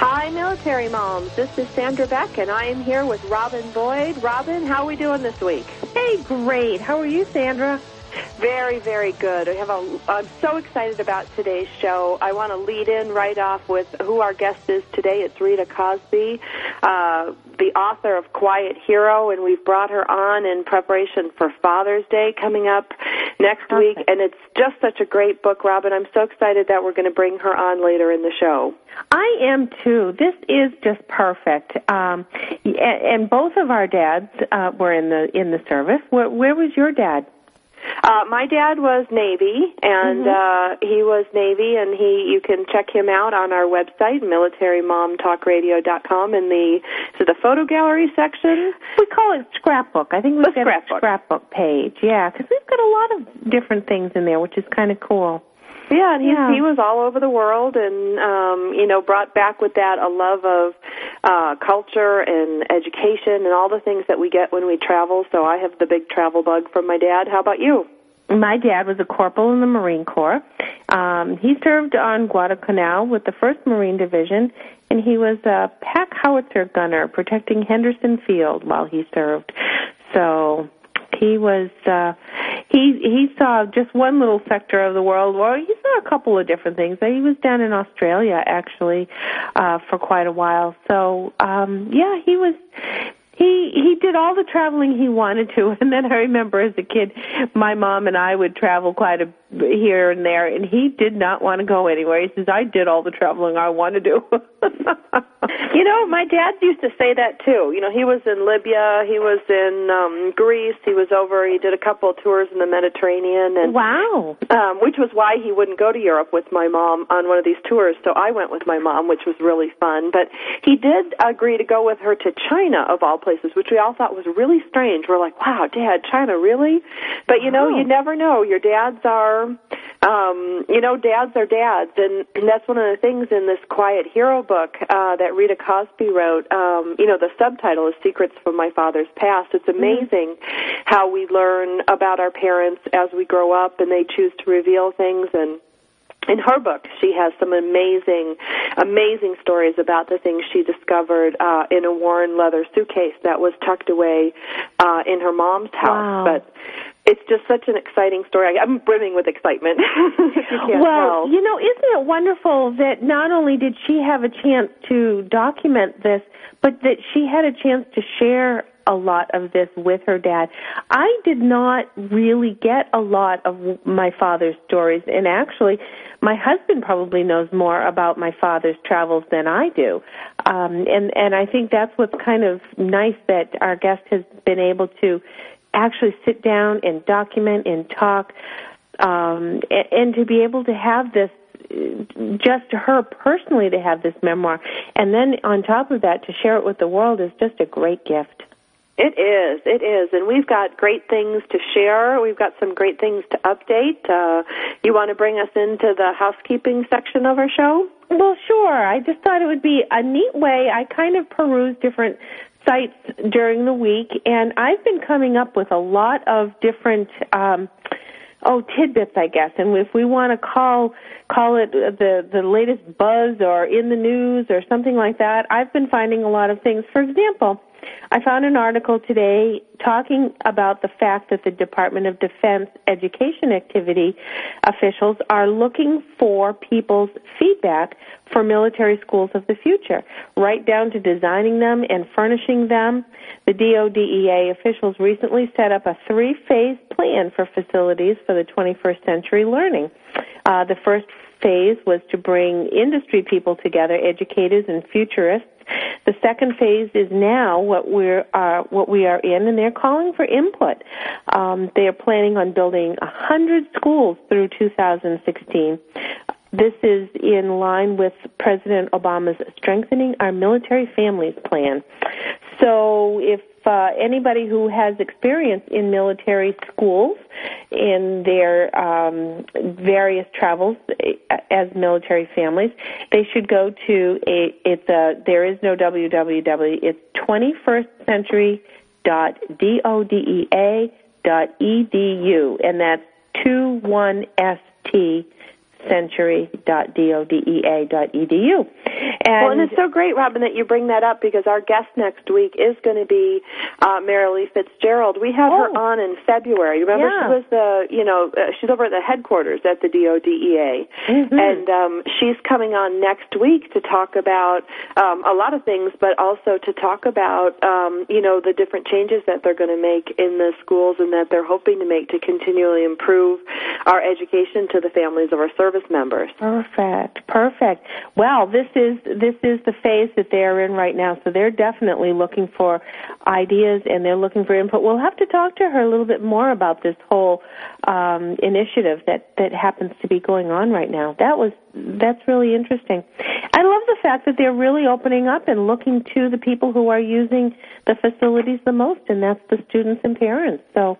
Hi, military moms. This is Sandra Beck, and I am here with Robin Boyd. Robin, how are we doing this week? Hey, great. How are you, Sandra? Very, very good. I have a, I'm so excited about today's show. I want to lead in right off with who our guest is today. It's Rita Cosby, uh, the author of Quiet Hero, and we've brought her on in preparation for Father's Day coming up next Perfect. week. And it's just such a great book, Robin. I'm so excited that we're going to bring her on later in the show. I am too. This is just perfect. Um, and, and both of our dads uh, were in the in the service. Where, where was your dad? Uh, my dad was Navy, and uh, he was Navy, and he you can check him out on our website, military.momtalkradio.com, in the to the photo gallery section. We call it scrapbook. I think we've The got scrapbook. a scrapbook page. Yeah, because we've got a lot of different things in there, which is kind of cool. Yeah, and he's, Yeah. he was all over the world, and um, you know, brought back with that a love of uh, culture and education and all the things that we get when we travel. So I have the big travel bug from my dad. How about you? My dad was a corporal in the Marine Corps. Um, he served on Guadalcanal with the 1st Marine Division, and he was a pack howitzer gunner protecting Henderson Field while he served. So he was uh, he he saw just one little sector of the world. Well, he saw a couple of different things. He was down in Australia actually uh, for quite a while. So um, yeah, he was he he did all the traveling he wanted to and then i remember as a kid my mom and i would travel quite a here and there and he did not want to go anywhere he says i did all the traveling i want to do You know, my dad used to say that too. You know, he was in Libya, he was in um Greece, he was over, he did a couple of tours in the Mediterranean and wow um which was why he wouldn't go to Europe with my mom on one of these tours. So I went with my mom, which was really fun, but he did agree to go with her to China of all places, which we all thought was really strange. We're like, "Wow, dad, China really?" But you know, Wow. you never know. Your dads are um, you know, dads are dads, and that's one of the things in this Quiet Hero book uh, that Rita Cosby wrote. Um, you know, the subtitle is "Secrets from My Father's Past." It's amazing how we learn about our parents as we grow up, and they choose to reveal things and in her book, she has some amazing, amazing stories about the things she discovered uh, in a worn leather suitcase that was tucked away uh, in her mom's house. Wow. But it's just such an exciting story. I- I'm brimming with excitement. you well tell. you know isn't it wonderful that not only did she have a chance to document this but that she had a chance to share a lot of this with her dad. I did not really get a lot of my father's stories, and actually, my husband probably knows more about my father's travels than I do. Um, and and I think that's what's kind of nice that our guest has been able to actually sit down and document and talk, um, and, to be able to have this just her personally to have this memoir and then on top of that to share it with the world is just a great gift It is, it is, and we've got great things to share. We've got some great things to update. Uh, you want to bring us into the housekeeping section of our show? Well, sure. I just thought it would be a neat way. I kind of peruse different sites during the week, and I've been coming up with a lot of different um, oh tidbits i guess. And if we want to call call it the the latest buzz or in the news or something like that i've been finding a lot of things. For example I found an article today talking about the fact that the Department of Defense education activity officials are looking for people's feedback for military schools of the future, right down to designing them and furnishing them. The DODEA officials recently set up a three phase plan for facilities for the 21st century learning. Uh, the first phase was to bring industry people together, educators and futurists, the second phase is now what we're uh, what we are in, and they're calling for input. Um, they are planning on building a hundred schools through 2016. This is in line with President Obama's Strengthening Our Military Families plan. So if uh, anybody who has experience in military schools in their um, various travels uh, as military families, they should go to a. It's a. There is no www. It's 21st century dot dodea dot edu, and that's two one st century.dodea.edu. And, well, and it's so great, Robin, that you bring that up because our guest next week is going to be uh, Marilee Fitzgerald. We have oh. her on in February. Remember, yeah. she was the, you know, uh, she's over at the headquarters at the DODEA, mm-hmm. and um, she's coming on next week to talk about um, a lot of things, but also to talk about, um, you know, the different changes that they're going to make in the schools and that they're hoping to make to continually improve our education to the families of our service service members. Perfect, perfect. Well, this is this is the phase that they're in right now, so they're definitely looking for ideas and they're looking for input. We'll have to talk to her a little bit more about this whole um, initiative that that happens to be going on right now. That was that's really interesting. I love the fact that they're really opening up and looking to the people who are using the facilities the most, and that's the students and parents. So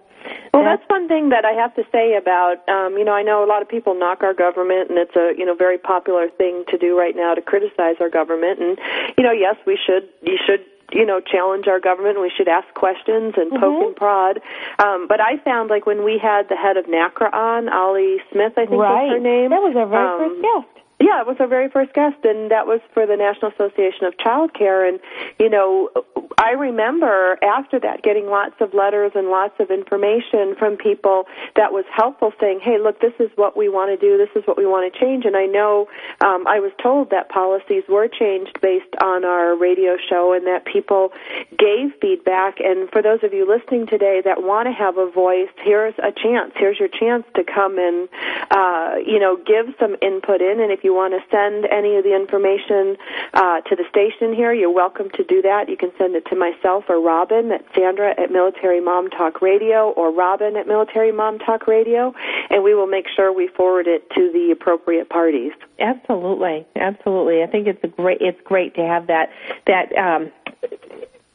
well, that's one thing that I have to say about, um, you know, I know a lot of people knock our government, and it's a, you know, very popular thing to do right now to criticize our government. And, you know, yes, we should, you should you know challenge our government we should ask questions and mm-hmm. poke and prod um but i found like when we had the head of NACCRRA on ollie smith i think right. was her name that was our very um, first guest yeah, it was our very first guest, and that was for the National Association of Child Care. And, you know, I remember after that getting lots of letters and lots of information from people that was helpful saying, hey, look, this is what we want to do, this is what we want to change. And I know um, I was told that policies were changed based on our radio show and that people gave feedback. And for those of you listening today that want to have a voice, here's a chance. Here's your chance to come and, uh, you know, give some input in. And if you you want to send any of the information uh, to the station here, you're welcome to do that. You can send it to myself or Robin at Sandra at Military Mom Talk Radio or Robin at Military Mom Talk Radio, and we will make sure we forward it to the appropriate parties. Absolutely, absolutely. I think it's a great. It's great to have that that um,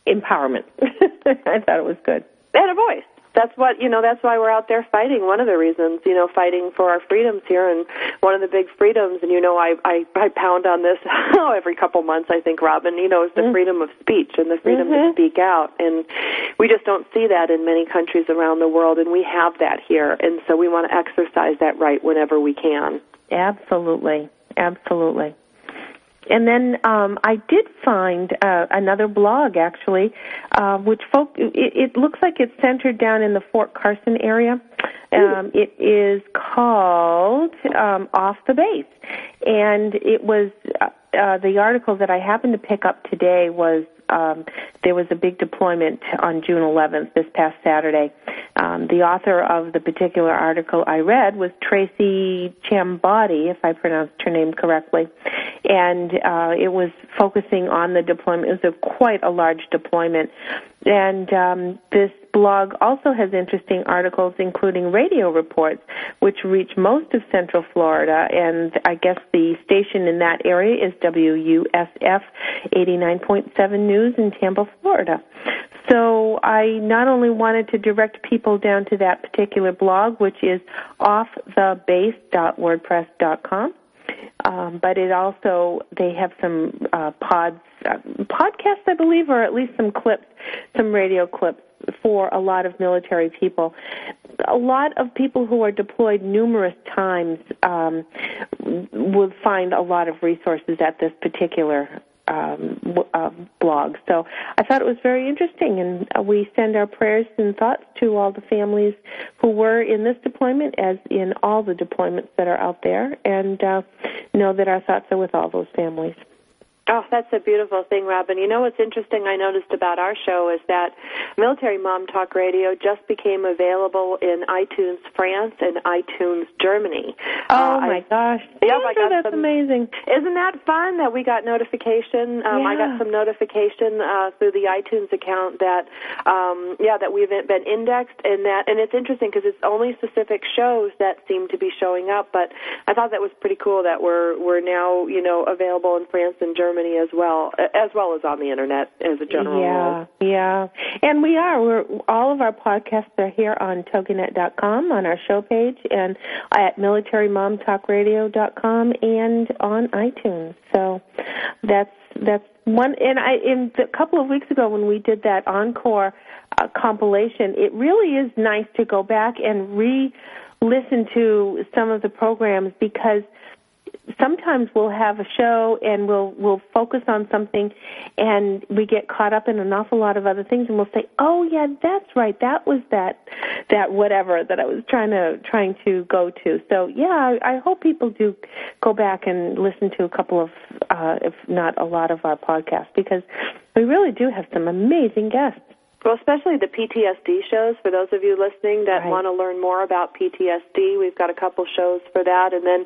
empowerment. I thought it was good. And a voice that's what you know that's why we're out there fighting. One of the reasons you know fighting for our freedoms here and one of the big freedoms and you know i i, I pound on this every couple months i think robin you know is the mm-hmm. freedom of speech and the freedom mm-hmm. to speak out. And we just don't see that in many countries around the world and we have that here. And so we want to exercise that right whenever we can. Absolutely. Absolutely and then um, I did find uh, another blog actually, uh, which folk it, it looks like it's centered down in the Fort Carson area. Um, it is called um, Off the Base, and it was uh, uh, the article that I happened to pick up today was um, there was a big deployment on June 11th, this past Saturday. Um, the author of the particular article I read was Tracy Chambody, if I pronounced her name correctly, and uh, it was focusing on the deployment. It was a, quite a large deployment, and um, this blog also has interesting articles, including radio reports, which reach most of Central Florida. And I guess the station in that area is WUSF 89.7 News in Tampa, Florida. So I not only wanted to direct people down to that particular blog, which is offthebase.wordpress.com, um, but it also they have some uh, pods, uh, podcasts, I believe, or at least some clips, some radio clips for a lot of military people. a lot of people who are deployed numerous times um, will find a lot of resources at this particular um, uh, blog. So I thought it was very interesting, and we send our prayers and thoughts to all the families who were in this deployment, as in all the deployments that are out there, and uh, know that our thoughts are with all those families. Oh, that's a beautiful thing, Robin. You know what's interesting I noticed about our show is that Military Mom Talk Radio just became available in iTunes France and iTunes Germany. Oh uh, my I, gosh. Yeah, I got that's some, amazing. Isn't that fun that we got notification? Um, yeah. I got some notification uh, through the iTunes account that, um, yeah, that we've been indexed and that, and it's interesting because it's only specific shows that seem to be showing up, but I thought that was pretty cool that we're, we're now, you know, available in France and Germany Germany as well, as well as on the internet as a general yeah, rule. Yeah, and we are. We're all of our podcasts are here on TogiNet.com on our show page, and at MilitaryMomTalkRadio.com and on iTunes. So that's that's one. And I in a couple of weeks ago when we did that encore uh, compilation, it really is nice to go back and re listen to some of the programs because sometimes we'll have a show and we'll we'll focus on something and we get caught up in an awful lot of other things and we'll say oh yeah that's right. That was that that whatever that i was trying to trying to go to. So yeah i, I hope people do go back and listen to a couple of uh if not a lot of our podcasts because we really do have some amazing guests well, especially the PTSD shows. For those of you listening that right. want to learn more about PTSD, we've got a couple shows for that. And then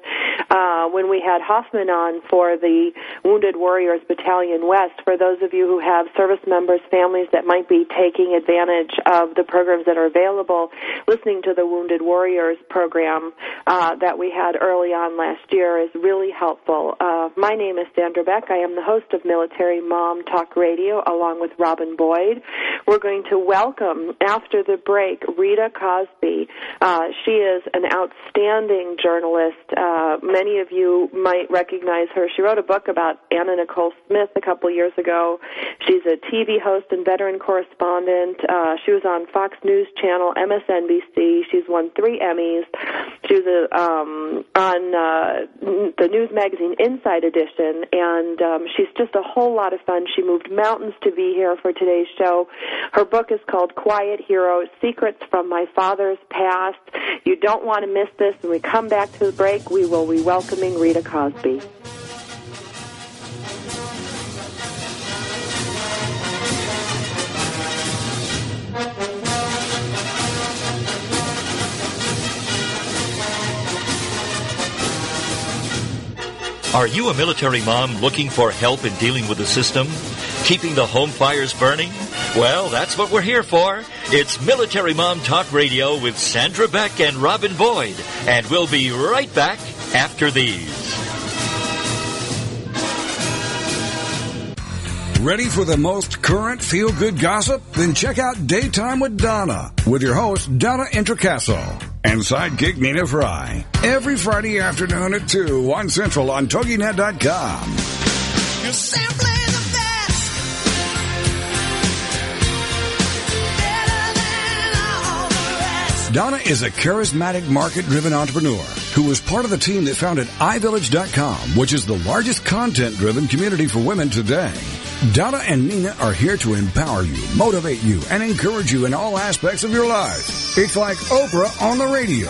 uh, when we had Hoffman on for the Wounded Warriors Battalion West, for those of you who have service members, families that might be taking advantage of the programs that are available, listening to the Wounded Warriors program uh, that we had early on last year is really helpful. Uh, my name is Sandra Beck. I am the host of Military Mom Talk Radio along with Robin Boyd. We're going to welcome, after the break, Rita Cosby. Uh, she is an outstanding journalist. Uh, many of you might recognize her. She wrote a book about Anna Nicole Smith a couple years ago. She's a TV host and veteran correspondent. Uh, she was on Fox News Channel, MSNBC. She's won three Emmys. She was a, um, on uh, the news magazine Inside Edition, and um, she's just a whole lot of fun. She moved mountains to be here for today's show. Her book is called Quiet Hero Secrets from My Father's Past. You don't want to miss this. When we come back to the break, we will be welcoming Rita Cosby. Are you a military mom looking for help in dealing with the system? Keeping the home fires burning? Well, that's what we're here for. It's Military Mom Talk Radio with Sandra Beck and Robin Boyd. And we'll be right back after these. Ready for the most current feel good gossip? Then check out Daytime with Donna with your host, Donna Introcaso, and sidekick Nina Fry. Every Friday afternoon at 2 on Central on TogiNet.com. Donna is a charismatic market-driven entrepreneur who was part of the team that founded iVillage.com, which is the largest content-driven community for women today. Donna and Nina are here to empower you, motivate you, and encourage you in all aspects of your life. It's like Oprah on the radio.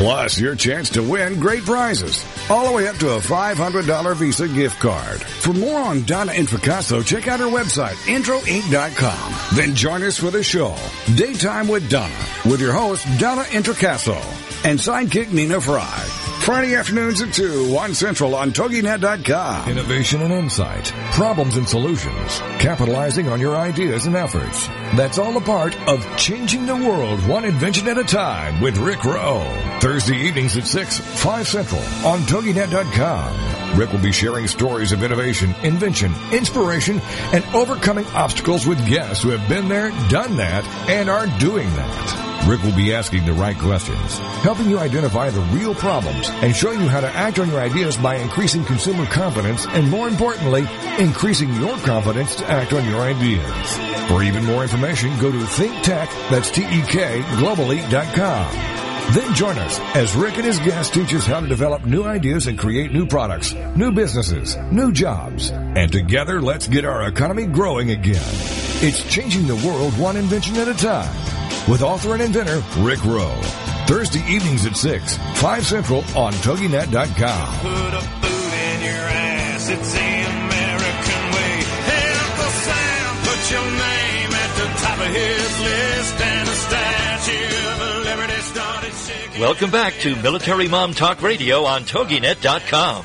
Plus, your chance to win great prizes, all the way up to a $500 Visa gift card. For more on Donna Introcaso, check out her website, introinc.com. Then join us for the show, Daytime with Donna, with your host, Donna Introcaso, and sidekick Nina Fry. Friday afternoons at 2, 1 Central on TogiNet.com. Innovation and insight, problems and solutions, capitalizing on your ideas and efforts. That's all a part of Changing the World One Invention at a Time with Rick Rowe. Thursday evenings at 6, 5 Central on TogiNet.com. Rick will be sharing stories of innovation, invention, inspiration, and overcoming obstacles with guests who have been there, done that, and are doing that. Rick will be asking the right questions, helping you identify the real problems, and showing you how to act on your ideas by increasing consumer confidence and, more importantly, increasing your confidence to act on your ideas. For even more information, go to ThinkTek, that's T-E-K, globally.com. Then join us as Rick and his guests teach us how to develop new ideas and create new products, new businesses, new jobs. And together, let's get our economy growing again. It's changing the world one invention at a time. With author and inventor Rick Rowe. Thursday evenings at 6, 5 Central on TogiNet.com. Put a boot in your ass. It's the American way. Hey, Uncle Sam, put your name at the top of his list and a statue of liberty started shaking. Welcome back to Military Mom Talk Radio on TogiNet.com.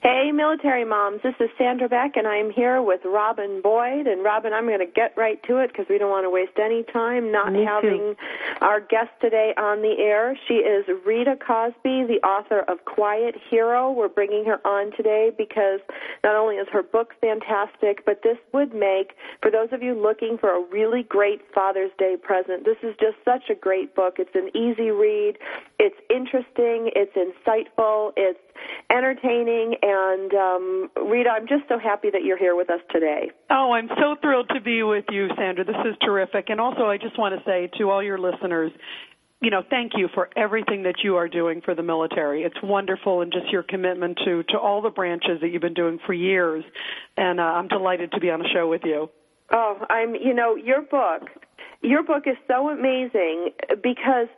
Hey, military moms. This is Sandra Beck, and I'm here with Robin Boyd. And Robin, I'm going to get right to it because we don't want to waste any time not Me too. having our guest today on the air. She is Rita Cosby, the author of Quiet Hero. We're bringing her on today because not only is her book fantastic, but this would make, for those of you looking for a really great Father's Day present, this is just such a great book. It's an easy read. It's interesting. It's insightful. It's entertaining. And um, Rita, I'm just so happy that you're here with us today. Oh, I'm so thrilled to be with you, Sandra. This is terrific. And also, I just want to say to all your listeners, you know, thank you for everything that you are doing for the military. It's wonderful, and just your commitment to to all the branches that you've been doing for years. And uh, I'm delighted to be on the show with you. Oh, I'm, you know, your book, your book is so amazing because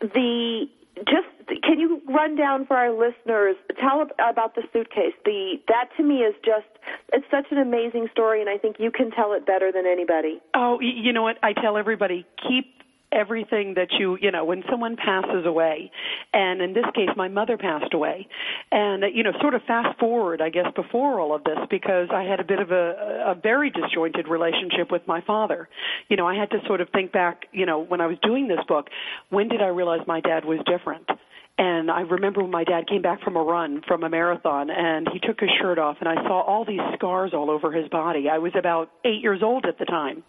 the, just, can you run down for our listeners, tell about the suitcase. The, that to me is just, it's such an amazing story and I think you can tell it better than anybody. Oh, you know what? I tell everybody keep everything that you you know when someone passes away. And in this case my mother passed away. And you know sort of fast forward i guess before all of this because i had a bit of a a very disjointed relationship with my father. You know i had to sort of think back you know when i was doing this book when did i realize my dad was different and I remember when my dad came back from a run from a marathon and he took his shirt off and I saw all these scars all over his body. I was about eight years old at the time.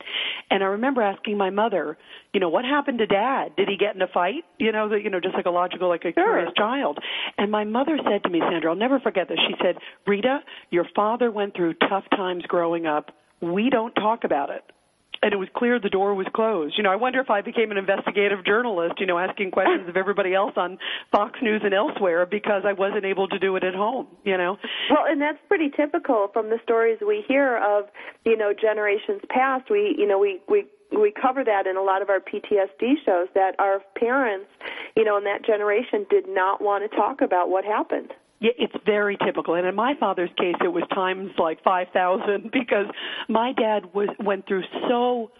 And I remember asking my mother, you know, what happened to dad? Did he get in a fight? You know, the, you know, just like a logical, like a curious child. And my mother said to me, Sandra, I'll never forget this. She said, Rita, your father went through tough times growing up. We don't talk about it and it was clear the door was closed. You know, I wonder if I became an investigative journalist, you know, asking questions of everybody else on Fox News and elsewhere because I wasn't able to do it at home, you know. Well, and that's pretty typical from the stories we hear of, you know, generations past. We, you know, we, we, we cover that in a lot of our PTSD shows that our parents, you know, in that generation did not want to talk about what happened. Yeah, it's very typical. And in my father's case, it was times like 5,000 because my dad was went through so,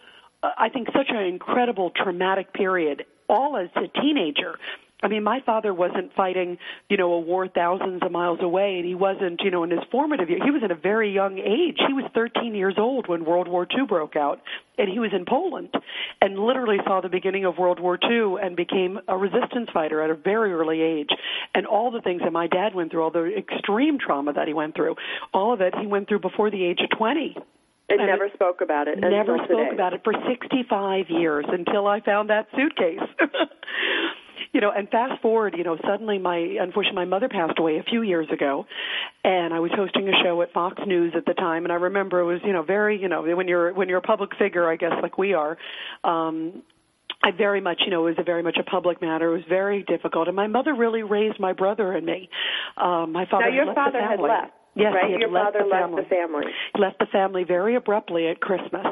uh, I think, such an incredible traumatic period, all as a teenager. I mean, my father wasn't fighting, you know, a war thousands of miles away, and he wasn't, you know, in his formative years. He was at a very young age. He was 13 years old when World War II broke out, and he was in Poland, and literally saw the beginning of World War II and became a resistance fighter at a very early age. And all the things that my dad went through, all the extreme trauma that he went through, all of it he went through before the age of 20 And And never spoke about it. never spoke today. about it for 65 years until I found that suitcase. you know, and fast forward, you know, suddenly my unfortunately my mother passed away a few years ago, and I was hosting a show at Fox News at the time, and I remember it was you know very you know when you're when you're a public figure, I guess like we are. um I very much, you know, it was a very much a public matter. It was very difficult, and my mother really raised my brother and me. Um, my father Now, your had left father the had family. left, Yes, right? he had Your left father the left the family. left the family very abruptly at Christmas.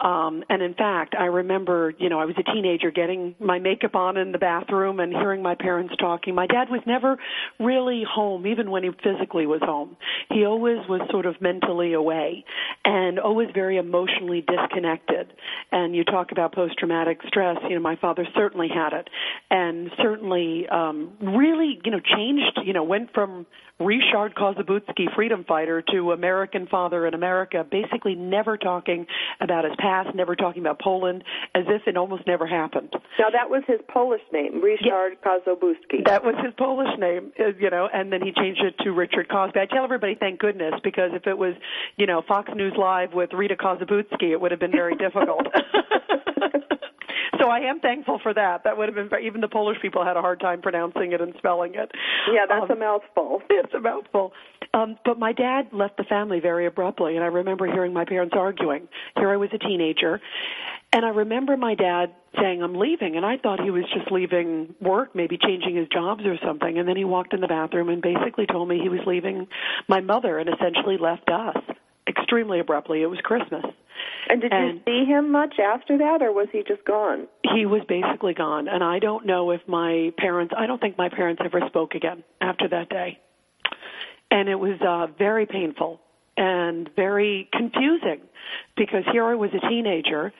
Um, and in fact, I remember, you know, I was a teenager getting my makeup on in the bathroom and hearing my parents talking. My dad was never really home, even when he physically was home. He always was sort of mentally away and always very emotionally disconnected. And you talk about post traumatic stress, you know, my father certainly had it and certainly um really, you know, changed, you know, went from Ryszard Kossobudzki, freedom fighter, to American father in America, basically never talking about his past, never talking about Poland, as if it almost never happened. Now that was his Polish name, Ryszard Kossobudzki. That was his Polish name, uh, you know, and then he changed it to Richard Cosby. I tell everybody, thank goodness, because if it was, you know, Fox News Live with Rita Kossobudzki, it would have been very difficult. so I am thankful for that. That would have been even the Polish people had a hard time pronouncing it and spelling it. Yeah, that's Um, a mouthful. it's a mouthful. Um, but my dad left the family very abruptly, and I remember hearing my parents arguing. Here I was a teenager, and I remember my dad saying, I'm leaving, and I thought he was just leaving work, maybe changing his jobs or something, and then he walked in the bathroom and basically told me he was leaving my mother and essentially left us extremely abruptly. It was Christmas. And did And- you see him much after that, or was he just gone? he was basically gone and i don't know if my parents i don't think my parents ever spoke again after that day. And it was uh very painful and very confusing because here i was a teenager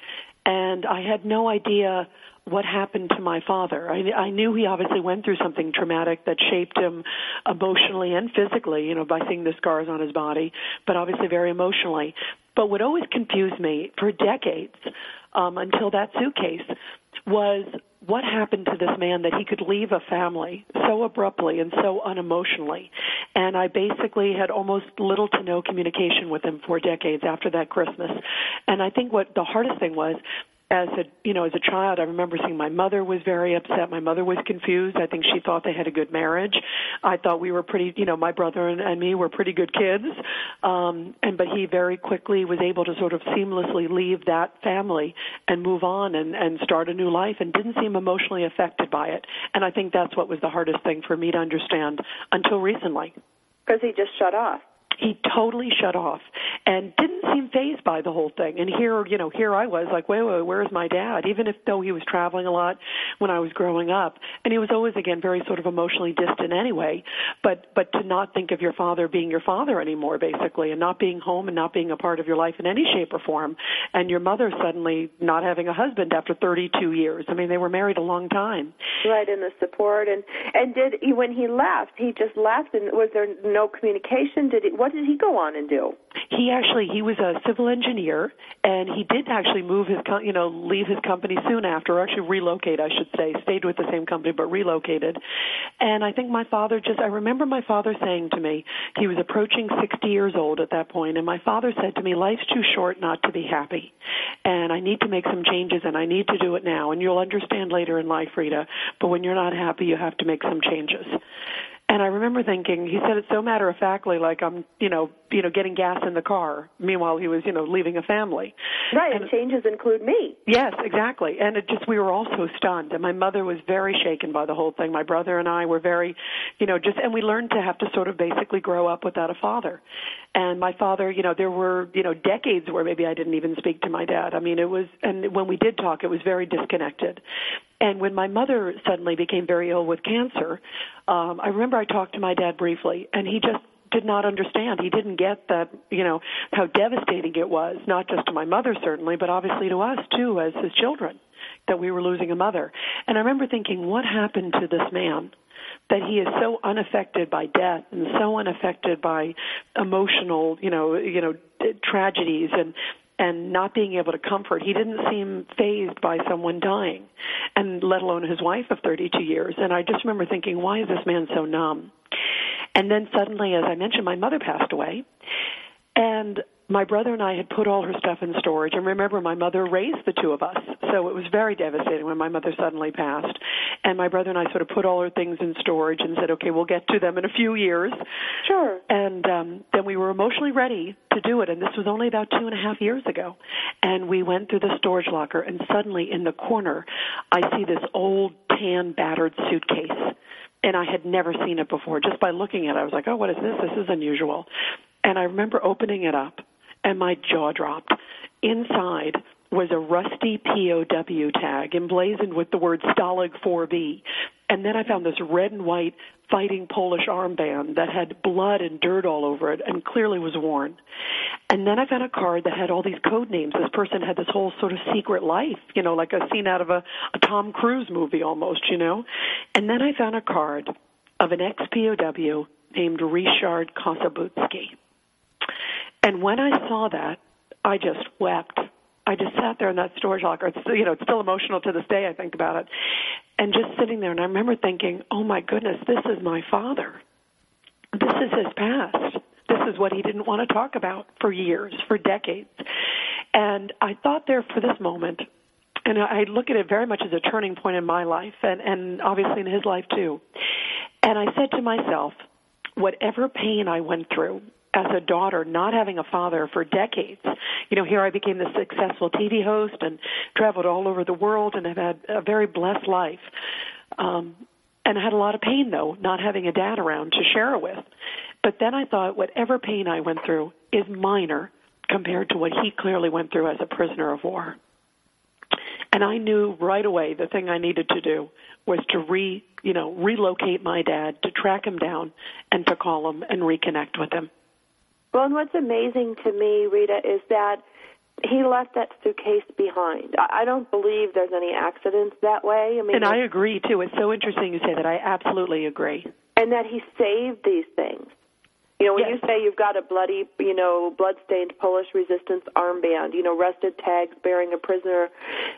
and i had no idea what happened to my father. I i knew he obviously went through something traumatic that shaped him emotionally and physically you know by seeing the scars on his body but obviously very emotionally but what always confused me for decades um, until that suitcase was what happened to this man that he could leave a family so abruptly and so unemotionally. And I basically had almost little to no communication with him for decades after that Christmas. And I think what the hardest thing was as a you know as a child i remember seeing my mother was very upset. My mother was confused. I think she thought they had a good marriage. I thought we were pretty you know my brother and, and me were pretty good kids. Um and but he very quickly was able to sort of seamlessly leave that family and move on and and start a new life and didn't seem emotionally affected by it. And i think that's what was the hardest thing for me to understand until recently. Because he just shut off. He totally shut off and didn't seem phased by the whole thing. And here, you know, here I was like, wait, wait, where's my dad? Even if though he was traveling a lot when I was growing up, and he was always again very sort of emotionally distant anyway. But but to not think of your father being your father anymore, basically, and not being home and not being a part of your life in any shape or form, and your mother suddenly not having a husband after 32 years. I mean, they were married a long time. Right, and the support and and did he when he left, he just left and was there no communication? Did he what did he go on and do? He actually he was a civil engineer and he did actually move his co- you know leave his company soon after or actually relocate I should say. Stayed with the same company but relocated. And I think my father just I remember my father saying to me he was approaching 60 years old at that point and my father said to me life's too short not to be happy and I need to make some changes and I need to do it now and you'll understand later in life Rita but when you're not happy you have to make some changes and I remember thinking, he said it so matter of factly, like I'm, you know, you know, getting gas in the car. Meanwhile, he was, you know, leaving a family. Right, and changes include me. Yes, exactly. And it just we were all so stunned and my mother was very shaken by the whole thing. My brother and I were very, you know, just and we learned to have to sort of basically grow up without a father. And my father, you know, there were, you know, decades where maybe I didn't even speak to my dad. I mean, it was and when we did talk, it was very disconnected. And when my mother suddenly became very ill with cancer, um I remember I talked to my dad briefly and he just did not understand. He didn't get that, you know, how devastating it was, not just to my mother certainly, but obviously to us too as his children, that we were losing a mother. And I remember thinking, what happened to this man? That he is so unaffected by death and so unaffected by emotional, you know, you know, tragedies and and not being able to comfort. He didn't seem phased by someone dying, and let alone his wife of 32 years. And I just remember thinking, why is this man so numb? And then suddenly, as I mentioned, my mother passed away, and my brother and I had put all her stuff in storage. And remember, my mother raised the two of us, so it was very devastating when my mother suddenly passed. And my brother and I sort of put all her things in storage and said, "Okay, we'll get to them in a few years." Sure. And um, then we were emotionally ready to do it. And this was only about two and a half years ago. And we went through the storage locker, and suddenly in the corner, I see this old tan, battered suitcase and I had never seen it before. Just by looking at it, I was like, "Oh, what is this? This is unusual." And I remember opening it up, and my jaw dropped. Inside was a rusty POW tag emblazoned with the word Stalag 4B. And then I found this red and white fighting Polish armband that had blood and dirt all over it and clearly was worn. And then I found a card that had all these code names. This person had this whole sort of secret life, you know, like a scene out of a, a Tom Cruise movie almost, you know. And then I found a card of an ex-POW named Richard Kossobudzki. And when I saw that, I just wept. I just sat there in that storage locker. It's you know, it's still emotional to this day. I think about it, and just sitting there. And I remember thinking, "Oh my goodness, this is my father. This is his past. This is what he didn't want to talk about for years, for decades." And I thought there for this moment, and I look at it very much as a turning point in my life, and and obviously in his life too. And I said to myself, whatever pain I went through as a daughter, not having a father for decades. You know, here I became this successful TV host and traveled all over the world and have had a very blessed life. Um, and I had a lot of pain though, not having a dad around to share it with. But then I thought, whatever pain I went through is minor compared to what he clearly went through as a prisoner of war. And I knew right away the thing I needed to do was to re, you know, relocate my dad, to track him down and to call him and reconnect with him. Well, and what's amazing to me, Rita, is that he left that suitcase behind. I don't believe there's any accidents that way. I mean, and I agree too. It's so interesting you say that. I absolutely agree. And that he saved these things. You know, when Yes. you say you've got a bloody, you know, blood-stained Polish resistance armband, you know, rusted tags bearing a prisoner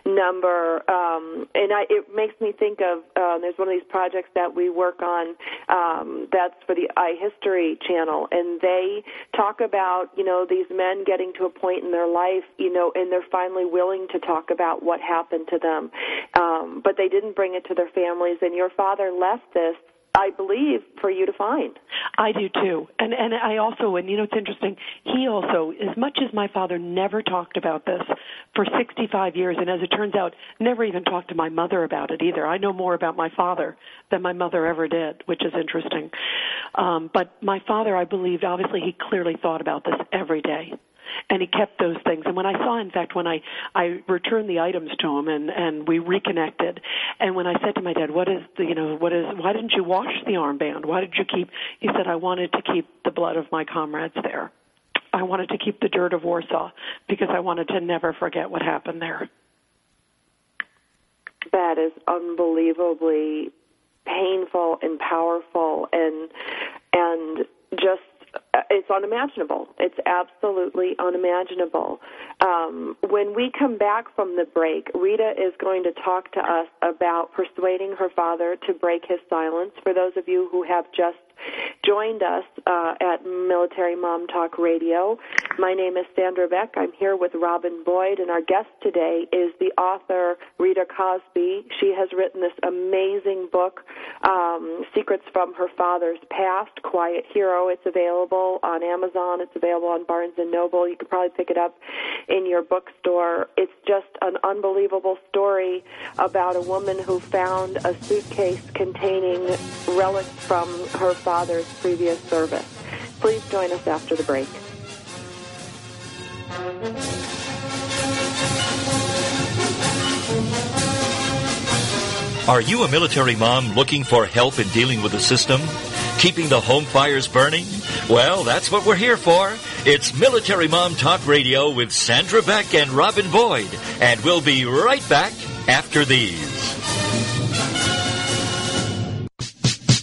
number, um, and I, it makes me think of um, there's one of these projects that we work on um, that's for the iHistory channel, and they talk about, you know, these men getting to a point in their life, you know, and they're finally willing to talk about what happened to them, um, but they didn't bring it to their families, and your father left this I believe for you to find. I do too. And and I also and you know it's interesting, he also as much as my father never talked about this for 65 years and as it turns out never even talked to my mother about it either. I know more about my father than my mother ever did, which is interesting. Um but my father I believed obviously he clearly thought about this every day and he kept those things. And when I saw, in fact, when I I returned the items to him and and we reconnected, and when I said to my dad, "What is the you know what is why didn't you wash the armband? Why did you keep?" He said, "I wanted to keep the blood of my comrades there. I wanted to keep the dirt of Warsaw because I wanted to never forget what happened there." That is unbelievably painful and powerful and and just it's unimaginable. It's absolutely unimaginable. Um, when we come back from the break, Rita is going to talk to us about persuading her father to break his silence. For those of you who have just joined us uh, at Military Mom Talk Radio, my name is Sandra Beck. I'm here with Robin Boyd, and our guest today is the author Rita Cosby. She has written this amazing book, um, Secrets from Her Father's Past, Quiet Hero. It's available on Amazon. It's available on Barnes and Noble. You could probably pick it up in your bookstore. It's just an unbelievable story about a woman who found a suitcase containing relics from her father's previous service. Please join us after the break. Are you a military mom looking for help in dealing with the system? Keeping the home fires burning? Well, that's what we're here for. It's Military Mom Talk Radio with Sandra Beck and Robin Boyd. And we'll be right back after these.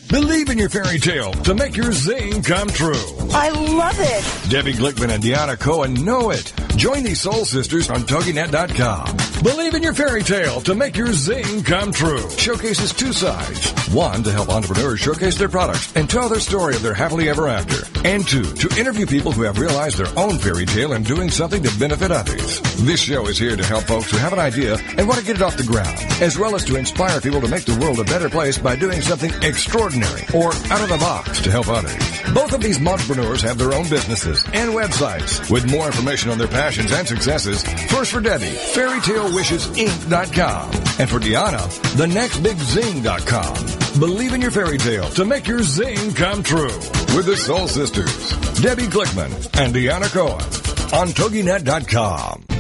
Believe in your fairy tale to make your zing come true. I love it. Debbie Glickman and Deanna Cohen know it. Join these soul sisters on TogiNet.com. Believe in your fairy tale to make your zing come true. Showcases two sides. One, to help entrepreneurs showcase their products and tell their story of their happily ever after. And two, to interview people who have realized their own fairy tale and doing something to benefit others. This show is here to help folks who have an idea and want to get it off the ground, as well as to inspire people to make the world a better place by doing something extraordinary or out of the box to help others. Both of these entrepreneurs have their own businesses and websites. With more information on their passions and successes, first for Debbie, fairytalewishesinc.com. And for Deanna, thenextbigzing.com. Believe in your fairy tale to make your zing come true. With the Soul Sisters, Debbie Glickman and Deanna Cohen on TogiNet.com.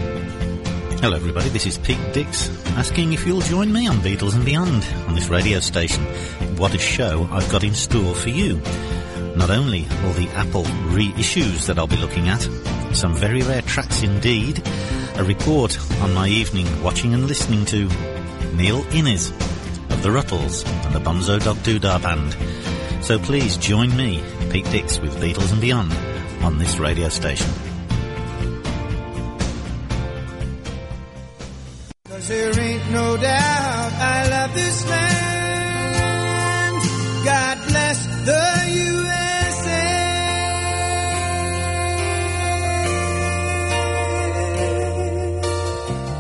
Hello, everybody. This is Pete Dix asking if you'll join me on Beatles and Beyond on this radio station. What a show I've got in store for you. Not only all the Apple reissues that I'll be looking at, some very rare tracks indeed, a report on my evening watching and listening to Neil Innes of the Rutles and the Bonzo Dog Doodah Band. So please join me, Pete Dix, with Beatles and Beyond on this radio station.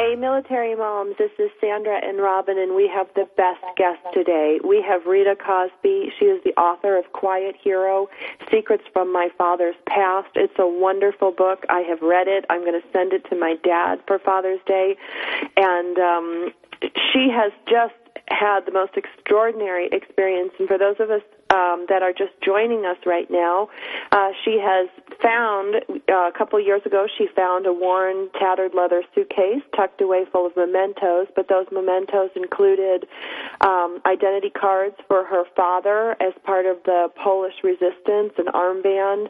Hey, military moms, this is Sandra and Robin, and we have the best guest today. We have Rita Cosby. She is the author of Quiet Hero Secrets from My Father's Past. It's a wonderful book. I have read it. I'm going to send it to my dad for Father's Day. And um, she has just had the most extraordinary experience. And for those of us um, that are just joining us right now, uh, she has found uh, a couple years ago. She found a worn, tattered leather suitcase tucked away full of mementos. But those mementos included um, identity cards for her father as part of the Polish resistance, an armband.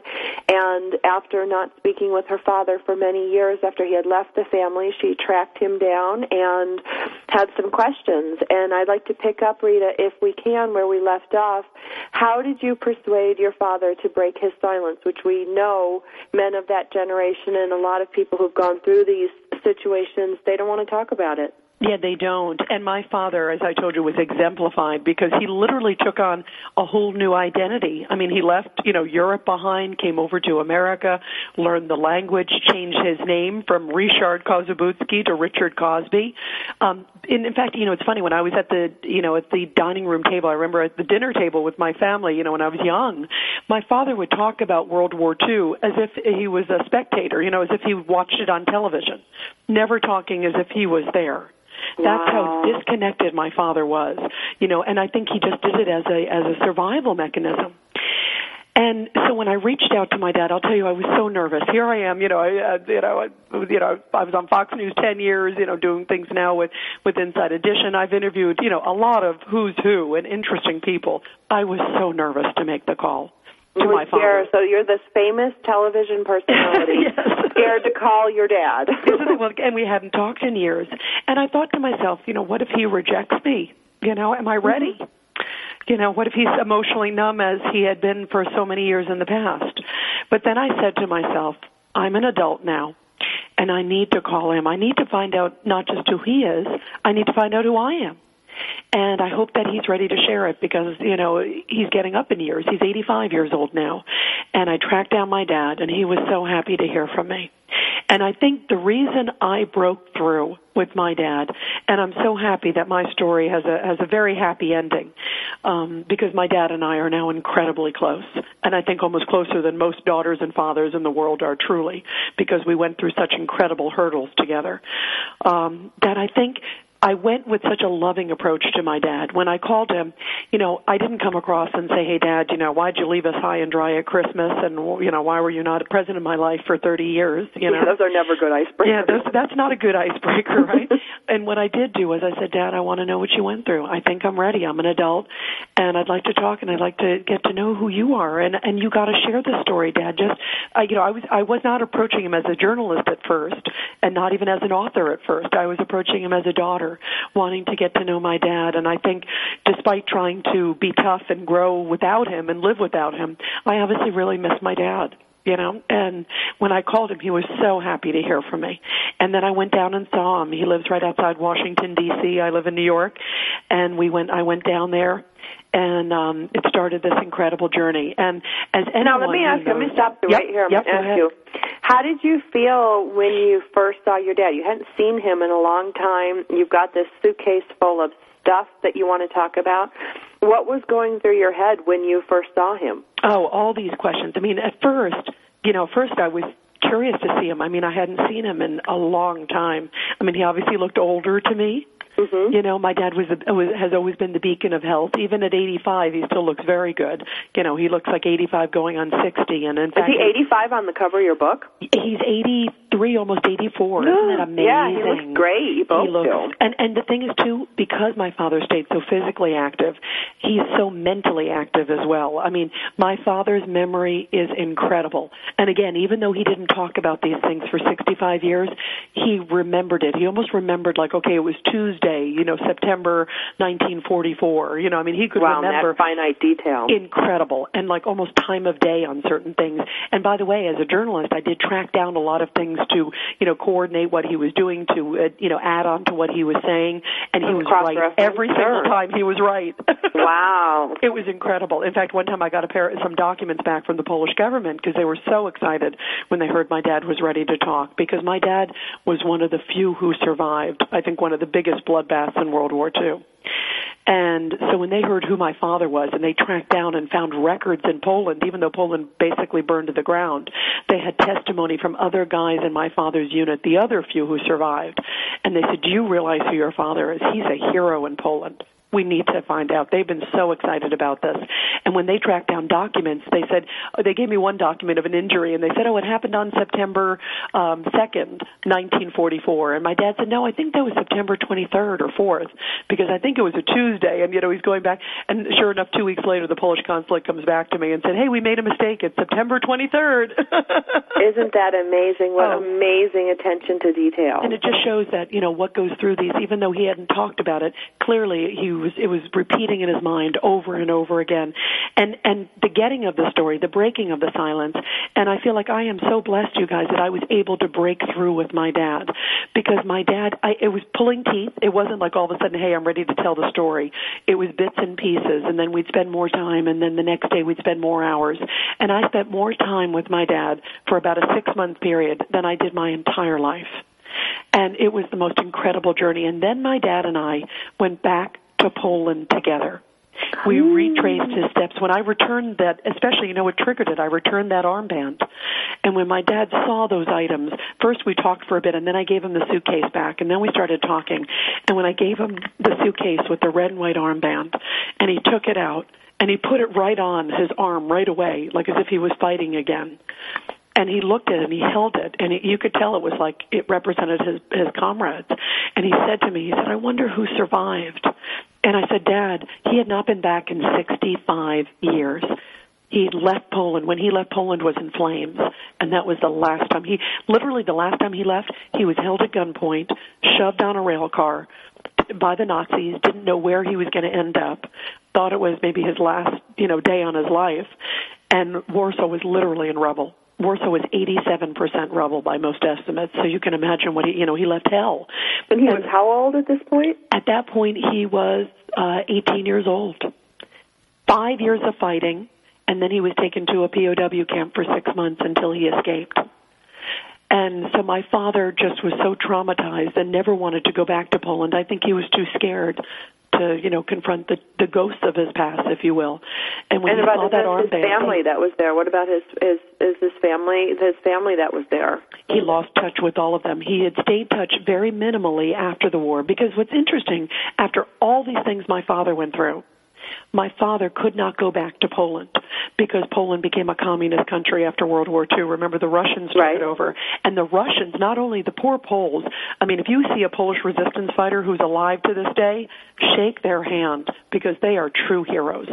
And after not speaking with her father for many years, after he had left the family, she tracked him down and had some questions. And I'd like to pick up, Rita, if we can, where we left off. How did you persuade your father to break his silence, which we know men of that generation and a lot of people who've gone through these situations, they don't want to talk about it? Yeah, they don't. And my father, as I told you, was exemplified because he literally took on a whole new identity. I mean, he left, you know, Europe behind, came over to America, learned the language, changed his name from Richard Kossobudzki to Richard Cosby. Um, in, in fact, you know, it's funny when I was at the, you know, at the dining room table. I remember at the dinner table with my family. You know, when I was young, my father would talk about World War II as if he was a spectator. You know, as if he watched it on television, never talking as if he was there. That's wow. how disconnected my father was, you know, and I think he just did it as a as a survival mechanism. And so when I reached out to my dad, I'll tell you, I was so nervous. Here I am, you know, I, uh, you know, I, you know, I was on Fox News ten years, you know, doing things now with with Inside Edition. I've interviewed, you know, a lot of who's who and interesting people. I was so nervous to make the call to my father. So you're this famous television personality, yes. scared to call your dad. and we hadn't talked in years. And I thought to myself, you know, what if he rejects me? You know, am I ready? Mm-hmm. You know, what if he's emotionally numb as he had been for so many years in the past? But then I said to myself, I'm an adult now. And I need to call him. I need to find out not just who he is, I need to find out who I am and I hope that he's ready to share it because you know he's getting up in years. He's 85 years old now, and I tracked down my dad, and he was so happy to hear from me. And I think the reason I broke through with my dad, and I'm so happy that my story has a has a very happy ending, um, because my dad and I are now incredibly close, and I think almost closer than most daughters and fathers in the world are truly, because we went through such incredible hurdles together. Um, that I think I went with such a loving approach to my dad. When I called him, you know, I didn't come across and say, "Hey, Dad, you know, why'd you leave us high and dry at Christmas? And you know, why were you not present in my life for 30 years?" You know, yeah, those are never good icebreakers. Yeah, those, that's not a good icebreaker, right? and what I did do was I said, "Dad, I want to know what you went through. I think I'm ready. I'm an adult, and I'd like to talk, and I'd like to get to know who you are. And and you got to share the story, Dad. Just, I, you know, I was I was not approaching him as a journalist at first, and not even as an author at first. I was approaching him as a daughter, wanting to get to know my dad. And I think despite trying to be tough and grow without him and live without him, I obviously really miss my dad you know? And when i called him he was so happy to hear from me. And then i went down and saw him. He lives right outside washington dc i live in new york. And we went i went down there and um it started this incredible journey and as now let me ask let me stop you yep, right here yep, and ask you how did you feel when you first saw your dad you hadn't seen him in a long time you've got this suitcase full of stuff that you want to talk about. What was going through your head when you first saw him? Oh, all these questions. I mean, at first, you know, first I was curious to see him. I mean, I hadn't seen him in a long time. I mean, he obviously looked older to me. Mm-hmm. You know, my dad was, a, was has always been the beacon of health. Even at 85, he still looks very good. You know, he looks like 85 going on 60. And in Is fact, he 85 on the cover of your book? he's 83, almost 84. Isn't that amazing? Yeah, he looks great. You both he looks, do. And and the thing is too, because my father stayed so physically active, he's so mentally active as well. I mean, my father's memory is incredible. And again, even though he didn't talk about these things for 65 years, he remembered it. He almost remembered like, okay, it was Tuesday, you know, September 1944. You know, I mean, he could wow, remember that finite detail. incredible and like almost time of day on certain things and by the way as a journalist i did track down a lot of things to you know coordinate what he was doing to uh, you know add on to what he was saying. And he was right every single time he was right. Wow. it was incredible. In fact one time i got a pair some documents back from the polish government because they were so excited when they heard my dad was ready to talk. Because my dad was one of the few who survived i think one of the biggest bloodbaths in world war ii and so when they heard who my father was and they tracked down and found records in Poland, even though Poland basically burned to the ground, they had testimony from other guys in my father's unit, the other few who survived. And they said, do you realize who your father is? He's a hero in Poland. We need to find out. They've been so excited about this. And when they tracked down documents, they said, oh, they gave me one document of an injury and they said, oh, it happened on September um, 2nd, 1944. And my dad said, no, I think that was September 23rd or 4th because I think it was a Tuesday. And, you know, he's going back. And sure enough, two weeks later, the Polish consulate comes back to me and said, hey, we made a mistake. It's September 23rd. Isn't that amazing? What Oh. amazing attention to detail. And it just shows that, you know, what goes through these, even though he hadn't talked about it, clearly he was, it was repeating in his mind over and over again. And, and the getting of the story, the breaking of the silence. And I feel like I am so blessed, you guys, that I was able to break through with my dad. Because my dad, I, it was pulling teeth. It wasn't like all of a sudden, hey, I'm ready to tell the story. It was bits and pieces. And then we'd spend more time. And then the next day we'd spend more hours. And I spent more time with my dad for about a six month period than I did my entire life and it was the most incredible journey. And then my dad and I went back to Poland together. We hmm. retraced his steps. When I returned that, especially, you know, what triggered it, I returned that armband. And when my dad saw those items, first we talked for a bit, and then I gave him the suitcase back, and then we started talking. And when I gave him the suitcase with the red and white armband, and he took it out, and he put it right on his arm right away, like as if he was fighting again and he looked at it and he held it and it, you could tell it was like it represented his his comrades and he said to me he said i wonder who survived and i said dad he had not been back in 65 years he left Poland. When he left, Poland was in flames, and that was the last time he, literally the last time he left, he was held at gunpoint, shoved on a rail car by the Nazis. Didn't know where he was going to end up. Thought it was maybe his last, you know, day on his life, and Warsaw was literally in rubble. Warsaw was 87% rubble by most estimates, so you can imagine what he, you know, he left hell. But he was how old at this point? At that point, he was uh, 18 years old. Five years of fighting, and then he was taken to a POW camp for six months until he escaped. And so my father just was so traumatized and never wanted to go back to Poland. I think he was too scared to, you know, confront the the ghosts of his past, if you will. And when and he about saw his, that his armband, family that was there. What about his his is his family his family that was there? he lost touch with all of them. He had stayed touch very minimally after the war because what's interesting, after all these things my father went through, my father could not go back to Poland because Poland became a communist country after World War II. Remember, the Russians took Right. it over. And the Russians, not only the poor Poles, I mean, if you see a Polish resistance fighter who's alive to this day, shake their hand because they are true heroes.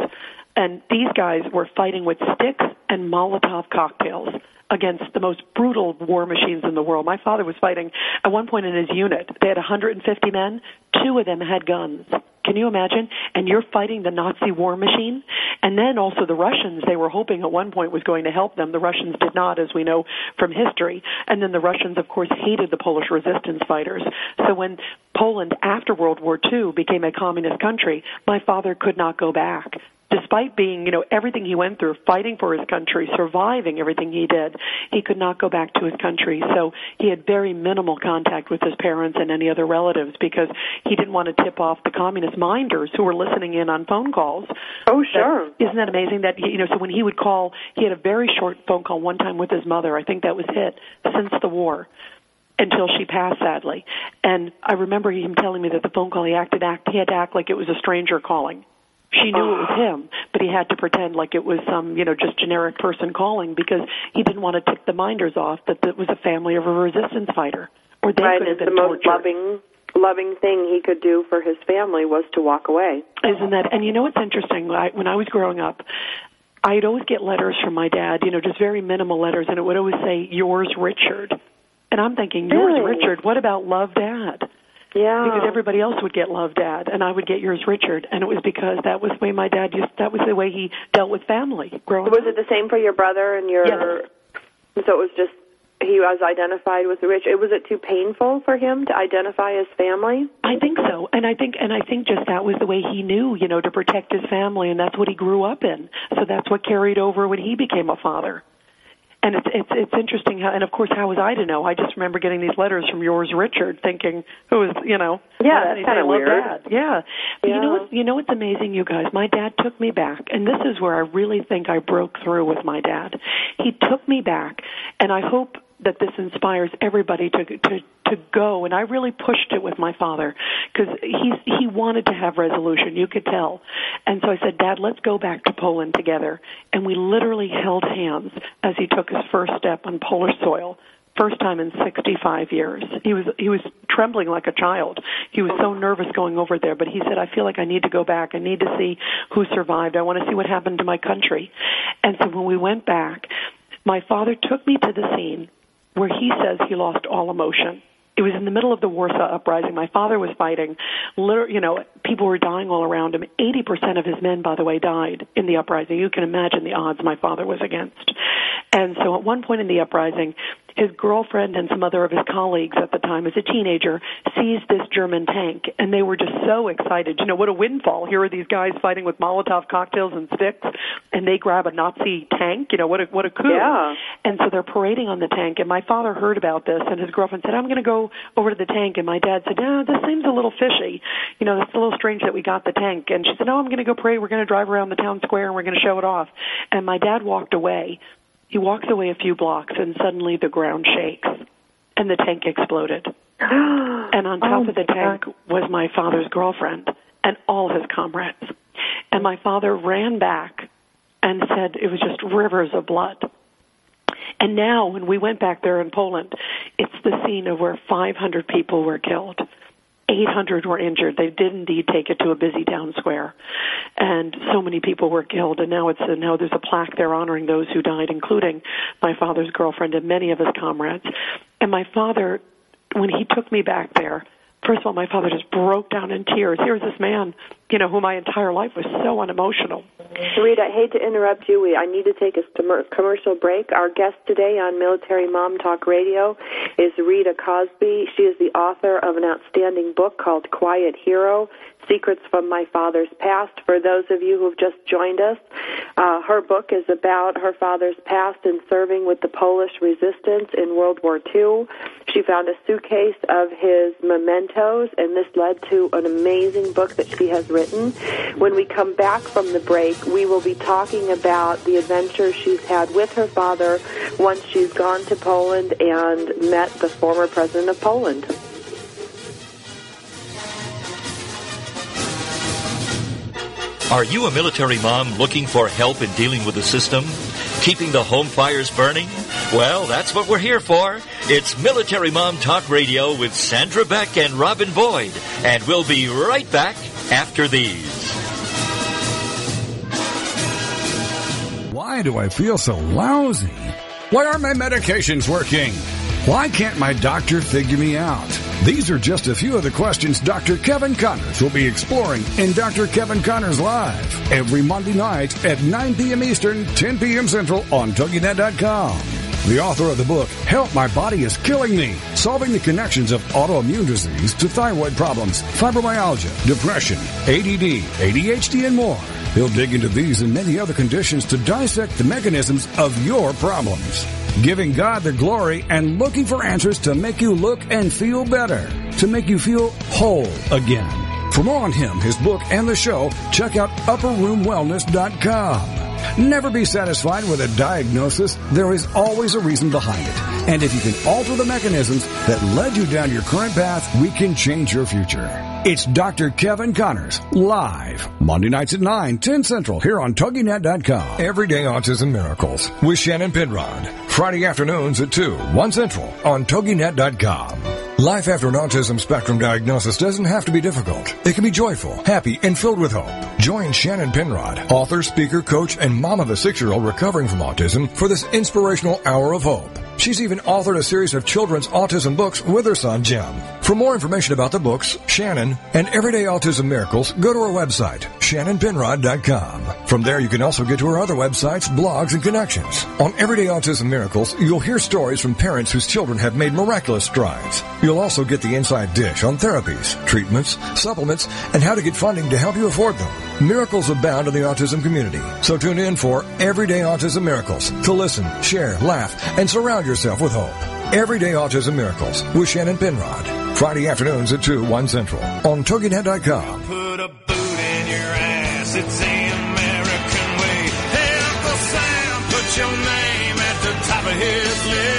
And these guys were fighting with sticks and Molotov cocktails against the most brutal war machines in the world. My father was fighting at one point in his unit. They had 150 men. Two of them had guns. Can you imagine? And you're fighting the Nazi war machine. And then also the Russians, they were hoping at one point was going to help them. The Russians did not, as we know from history. And then the Russians, of course, hated the Polish resistance fighters. So when Poland, after World War II, became a communist country, my father could not go back despite being, you know, everything he went through, fighting for his country, surviving everything he did, he could not go back to his country. So he had very minimal contact with his parents and any other relatives because he didn't want to tip off the communist minders who were listening in on phone calls. Oh, sure. That, isn't that amazing that, you know, so when he would call, he had a very short phone call one time with his mother. I think that was it since the war until she passed sadly. And I remember him telling me that the phone call he acted act he had to act like it was a stranger calling. She knew it was uh-huh. him, but he had to pretend like it was some, you know, just generic person calling because he didn't want to tick the minders off that it was a family of a resistance fighter, or they right, could have been the most tortured. loving loving thing he could do for his family was to walk away. Isn't that? And you know what's interesting? I, when I was growing up, I'd always get letters from my dad, you know, just very minimal letters, and it would always say, "Yours, Richard." And I'm thinking, "Yours, Really? Richard." What about Love, Dad? Yeah. Because everybody else would get Love, Dad, and I would get Yours, Richard, and it was because that was the way my dad used. That was the way he dealt with family growing up. was up. it the same for your brother and your? Yes. So it was just he was identified with the rich. It was it too painful for him to identify as family? I think so, and I think, and I think just that was the way he knew, you know, to protect his family, and that's what he grew up in. So that's what carried over when he became a father. And it's it's it's interesting how, and of course, how was I to know? I just remember getting these letters from yours, Richard, thinking, who is, you know, Yeah, that's kinda weird." Dad. Yeah, but you know what? You know what's amazing, you guys? My dad took me back, and this is where I really think I broke through with my dad. He took me back, and I hope that this inspires everybody to to to go. And I really pushed it with my father because he he wanted to have resolution you could tell. And so I said dad let's go back to Poland together. And we literally held hands as he took his first step on Polish soil first time in 65 years. He was he was trembling like a child. He was so nervous going over there but he said I feel like I need to go back. I need to see who survived. I want to see what happened to my country. And so when we went back my father took me to the scene where he says he lost all emotion. It was in the middle of the Warsaw uprising. My father was fighting. Liter- you know, people were dying all around him. 80% of his men, by the way, died in the uprising. You can imagine the odds my father was against. And so at one point in the uprising, his girlfriend and some other of his colleagues at the time as a teenager seized this German tank and they were just so excited. You know, what a windfall. Here are these guys fighting with Molotov cocktails and sticks and they grab a Nazi tank. You know, what a what a coup. Yeah. And so they're parading on the tank and my father heard about this and his girlfriend said, I'm gonna go over to the tank and my dad said, No, this seems a little fishy. You know, it's a little strange that we got the tank and she said, No, I'm gonna go parade, we're gonna drive around the town square and we're gonna show it off and my dad walked away he walks away a few blocks and suddenly the ground shakes and the tank exploded. and on top Oh of the tank was my father's girlfriend and all his comrades. And my father ran back and said it was just rivers of blood. And now when we went back there in Poland, it's the scene of where 500 people were killed. 800 were injured. They did indeed take it to a busy town square, and so many people were killed. And now it's uh, now there's a plaque there honoring those who died, including my father's girlfriend and many of his comrades. And my father, when he took me back there, first of all, my father just broke down in tears. Here's this man, you know, who my entire life was so unemotional. Rita, I hate to interrupt you. We, I need to take a commercial break. Our guest today on Military Mom Talk Radio is Rita Cosby. She is the author of an outstanding book called Quiet Hero Secrets from My Father's Past. For those of you who've just joined us, uh, her book is about her father's past in serving with the Polish resistance in World War II. She found a suitcase of his mementos, and this led to an amazing book that she has written. When we come back from the break, we will be talking about the adventure she's had with her father once she's gone to Poland and met the former president of Poland. Are you a military mom looking for help in dealing with the system? Keeping the home fires burning? Well, that's what we're here for. It's Military Mom Talk Radio with Sandra Beck and Robin Boyd. And we'll be right back after these. Why do I feel so lousy? Why aren't my medications working? Why can't my doctor figure me out? These are just a few of the questions Dr. Kevin Conners will be exploring in Dr. Kevin Conners Live every Monday night at 9 p.m. Eastern, 10 p.m. Central on TogiNet.com. the author of the book Help My Body Is Killing Me, solving the connections of autoimmune disease to thyroid problems, fibromyalgia, depression, ADD, ADHD, and more. He'll dig into these and many other conditions to dissect the mechanisms of your problems. Giving God the glory and looking for answers to make you look and feel better, to make you feel whole again. For more on him, his book, and the show, check out upperroomwellness.com. Never be satisfied with a diagnosis. There is always a reason behind it. And if you can alter the mechanisms that led you down your current path, we can change your future. It's Dr. Kevin Conners, live, Monday nights at 9, 10 Central, here on TogiNet.com. Everyday Autism Miracles with Shannon Penrod. Friday afternoons at 2, 1 Central on TogiNet.com. Life after an autism spectrum diagnosis doesn't have to be difficult. It can be joyful, happy, and filled with hope. Join Shannon Penrod, author, speaker, coach, and mom of a six-year-old recovering from autism for this inspirational hour of hope. She's even authored a series of children's autism books with her son, Jim. For more information about the books, Shannon, and Everyday Autism Miracles, go to her website, shannonpenrod.com. From there, you can also get to her other websites, blogs, and connections. On Everyday Autism Miracles, you'll hear stories from parents whose children have made miraculous strides. You'll also get the inside dish on therapies, treatments, supplements, and how to get funding to help you afford them. Miracles abound in the autism community. So tune in for Everyday Autism Miracles to listen, share, laugh, and surround yourself with hope. Everyday Autism Miracles with Shannon Penrod. Friday afternoons at 2, 1 Central on TogiNet.com. Put a boot in your ass. It's the American way. Uncle Sam, put your name at the top of his list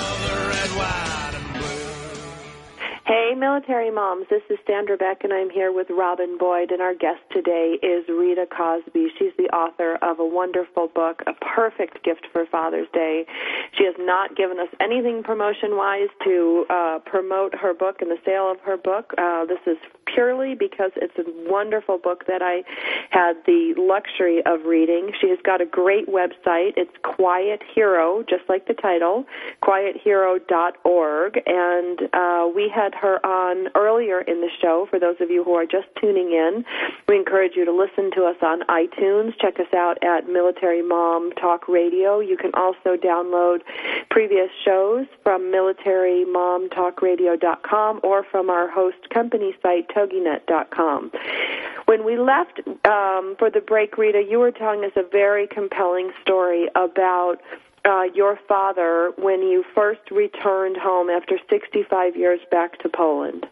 Military moms. This is Sandra Beck, and I'm here with Robin Boyd. And our guest today is Rita Cosby. She's the author of a wonderful book, A Perfect Gift for Father's Day. She has not given us anything promotion wise to uh, promote her book and the sale of her book. Uh, this is purely because it's a wonderful book that I had the luxury of reading. She has got a great website. It's Quiet Hero, just like the title, quiethero.org. And uh, we had her on earlier in the show. For those of you who are just tuning in, we encourage you to listen to us on iTunes. Check us out at Military Mom Talk Radio. You can also download previous shows from military.momtalkradio.com or from our host company site, toginet.com. When we left um, for the break, Rita, you were telling us a very compelling story about uh, your father when you first returned home after 65 years back to Poland.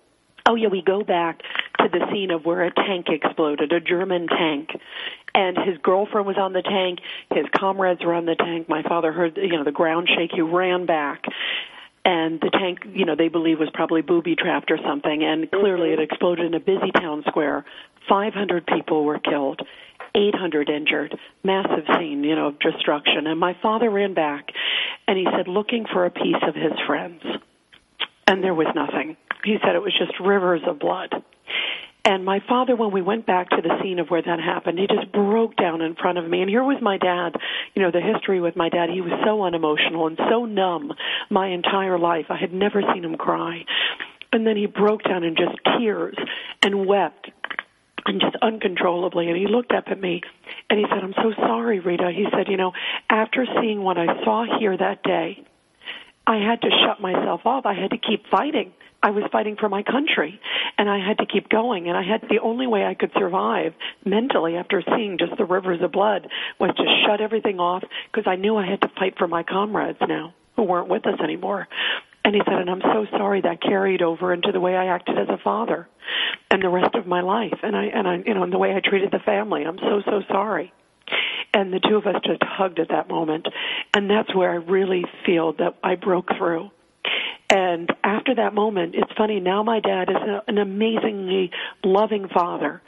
Oh yeah, we go back to the scene of where a tank exploded, a German tank. And his girlfriend was on the tank, his comrades were on the tank. My father heard, you know, the ground shake. He ran back. And the tank, you know, they believe was probably booby trapped or something. And clearly it exploded in a busy town square. 500 people were killed. 800 injured, massive scene, you know, of destruction. And my father ran back and he said, looking for a piece of his friends. And there was nothing. He said it was just rivers of blood. And my father, when we went back to the scene of where that happened, he just broke down in front of me. And here was my dad. You know, the history with my dad, he was so unemotional and so numb my entire life. I had never seen him cry. And then he broke down in just tears and wept and just uncontrollably. And he looked up at me and he said, I'm so sorry, Rita. He said, you know, after seeing what I saw here that day, I had to shut myself off. I had to keep fighting. I was fighting for my country and I had to keep going and I had the only way I could survive mentally after seeing just the rivers of blood was to shut everything off because I knew I had to fight for my comrades now who weren't with us anymore. And he said, and I'm so sorry that carried over into the way I acted as a father and the rest of my life. And I, and I, you know, and the way I treated the family. I'm so, so sorry. And the two of us just hugged at that moment. And that's where I really feel that I broke through. And after that moment, it's funny, now my dad is a, an amazingly loving father.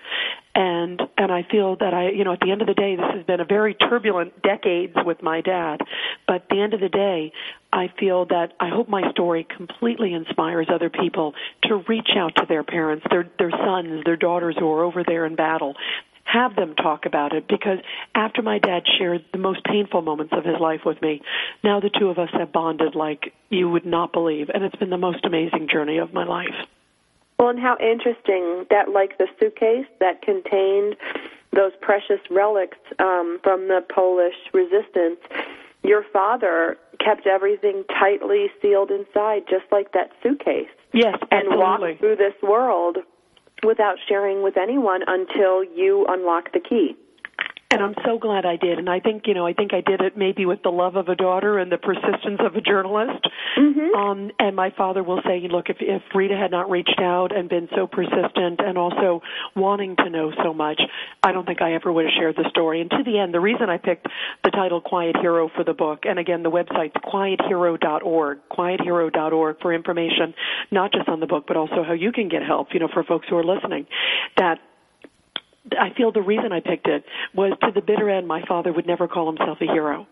And, and I feel that I, you know, at the end of the day, this has been a very turbulent decades with my dad. But at the end of the day, I feel that I hope my story completely inspires other people to reach out to their parents, their their sons, their daughters who are over there in battle. Have them talk about it because after my dad shared the most painful moments of his life with me, now the two of us have bonded like you would not believe, and it's been the most amazing journey of my life. Well, and how interesting that, like the suitcase that contained those precious relics um, from the Polish resistance, your father kept everything tightly sealed inside, just like that suitcase. Yes, and absolutely. walked through this world without sharing with anyone until you unlock the key. And I'm so glad I did. And I think, you know, I think I did it maybe with the love of a daughter and the persistence of a journalist. Mm-hmm. Um, and my father will say, look, if, if Rita had not reached out and been so persistent and also wanting to know so much, I don't think I ever would have shared the story. And to the end, the reason I picked the title Quiet Hero for the book, and again, the website's quiethero.org, quiethero.org for information, not just on the book, but also how you can get help, you know, for folks who are listening, that I feel the reason I picked it was to the bitter end, my father would never call himself a hero.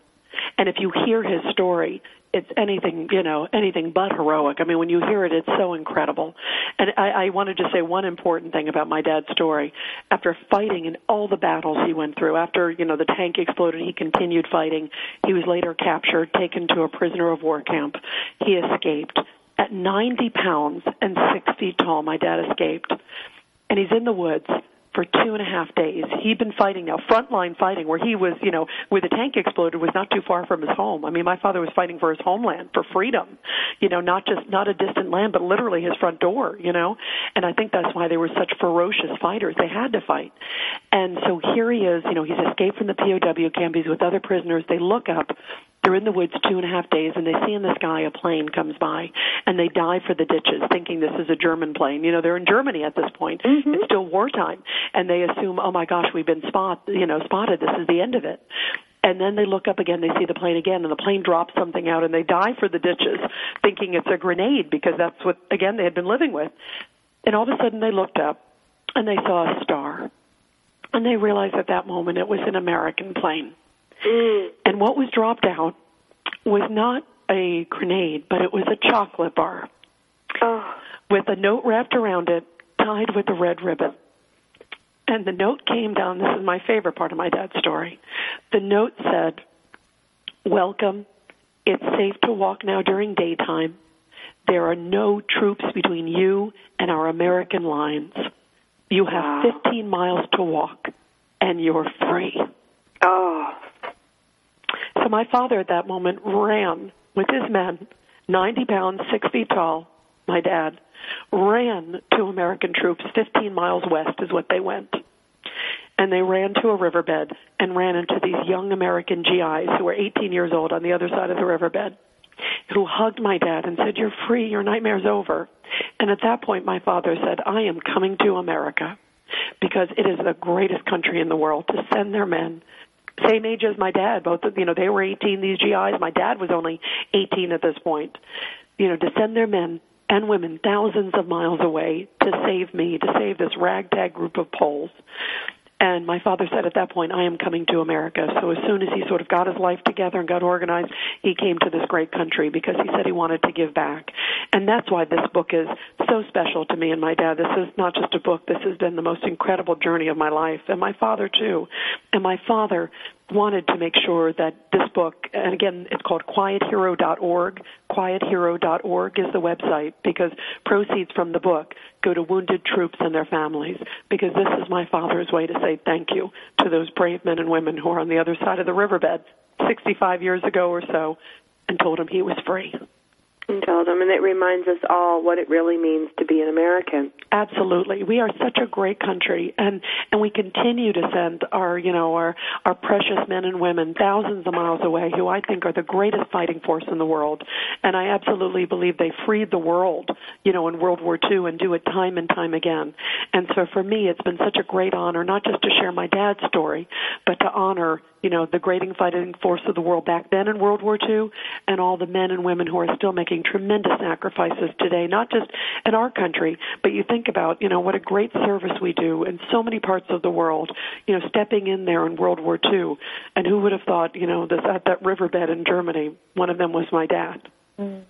And if you hear his story, it's anything, you know, anything but heroic. I mean, when you hear it, it's so incredible. And I, I wanted to say one important thing about my dad's story. After fighting in all the battles he went through, after, you know, the tank exploded, he continued fighting. He was later captured, taken to a prisoner of war camp. He escaped. At 90 pounds and 6 feet tall, my dad escaped. And he's in the woods for two and a half days. He'd been fighting now, frontline fighting, where he was, you know, where the tank exploded was not too far from his home. I mean, my father was fighting for his homeland, for freedom, you know, not just not a distant land, but literally his front door, you know. And I think that's why they were such ferocious fighters. They had to fight. And so here he is, you know, he's escaped from the POW camp. He's with other prisoners. They look up. They're in the woods two and a half days, and they see in the sky a plane comes by, and they dive for the ditches, thinking this is a German plane. You know, they're in Germany at this point. Mm-hmm. It's still wartime, and they assume, oh my gosh, we've been spot, you know, spotted. This is the end of it. And then they look up again, they see the plane again, and the plane drops something out, and they dive for the ditches, thinking it's a grenade because that's what, again, they had been living with. And all of a sudden they looked up, and they saw a star. And they realized at that moment it was an American plane. Mm. And what was dropped out was not a grenade, but it was a chocolate bar Oh, with a note wrapped around it, tied with a red ribbon. And the note came down. This is my favorite part of my dad's story. The note said, Welcome. It's safe to walk now during daytime. There are no troops between you and our American lines. You have 15 miles to walk, and you're free. oh, my father at that moment ran with his men, 90 pounds, 6 feet tall, my dad, ran to American troops 15 miles west is what they went. And they ran to a riverbed and ran into these young American GIs who were 18 years old on the other side of the riverbed who hugged my dad and said, You're free, your nightmare's over. And at that point, my father said, I am coming to America because it is the greatest country in the world to send their men same age as my dad. Both of, you know they were 18 these GIs my dad was only 18 at this point. You know to send their men and women thousands of miles away to save me to save this ragtag group of Poles and my father said at that point, I am coming to America. So as soon as he sort of got his life together and got organized, he came to this great country because he said he wanted to give back. And that's why this book is so special to me and my dad. This is not just a book. This has been the most incredible journey of my life. And my father too. And my father wanted to make sure that this book, and again, it's called quiethero.org. Quiethero.org is the website because proceeds from the book go to wounded troops and their families because this is my father's way to say thank you to those brave men and women who are on the other side of the riverbed 65 years ago or so and told him he was free. And told them, and it reminds us all what it really means to be an American. Absolutely. We are such a great country and and we continue to send our, you know, our our precious men and women thousands of miles away who I think are the greatest fighting force in the world. And I absolutely believe they freed the world, you know, in World War II and do it time and time again. And so for me it's been such a great honor not just to share my dad's story, but to honor you know, the great fighting force of the world back then in World War II, and all the men and women who are still making tremendous sacrifices today, not just in our country, but you think about, you know, what a great service we do in so many parts of the world, you know, stepping in there in World War II. And who would have thought, you know, this, at that riverbed in Germany, one of them was my dad. Mm.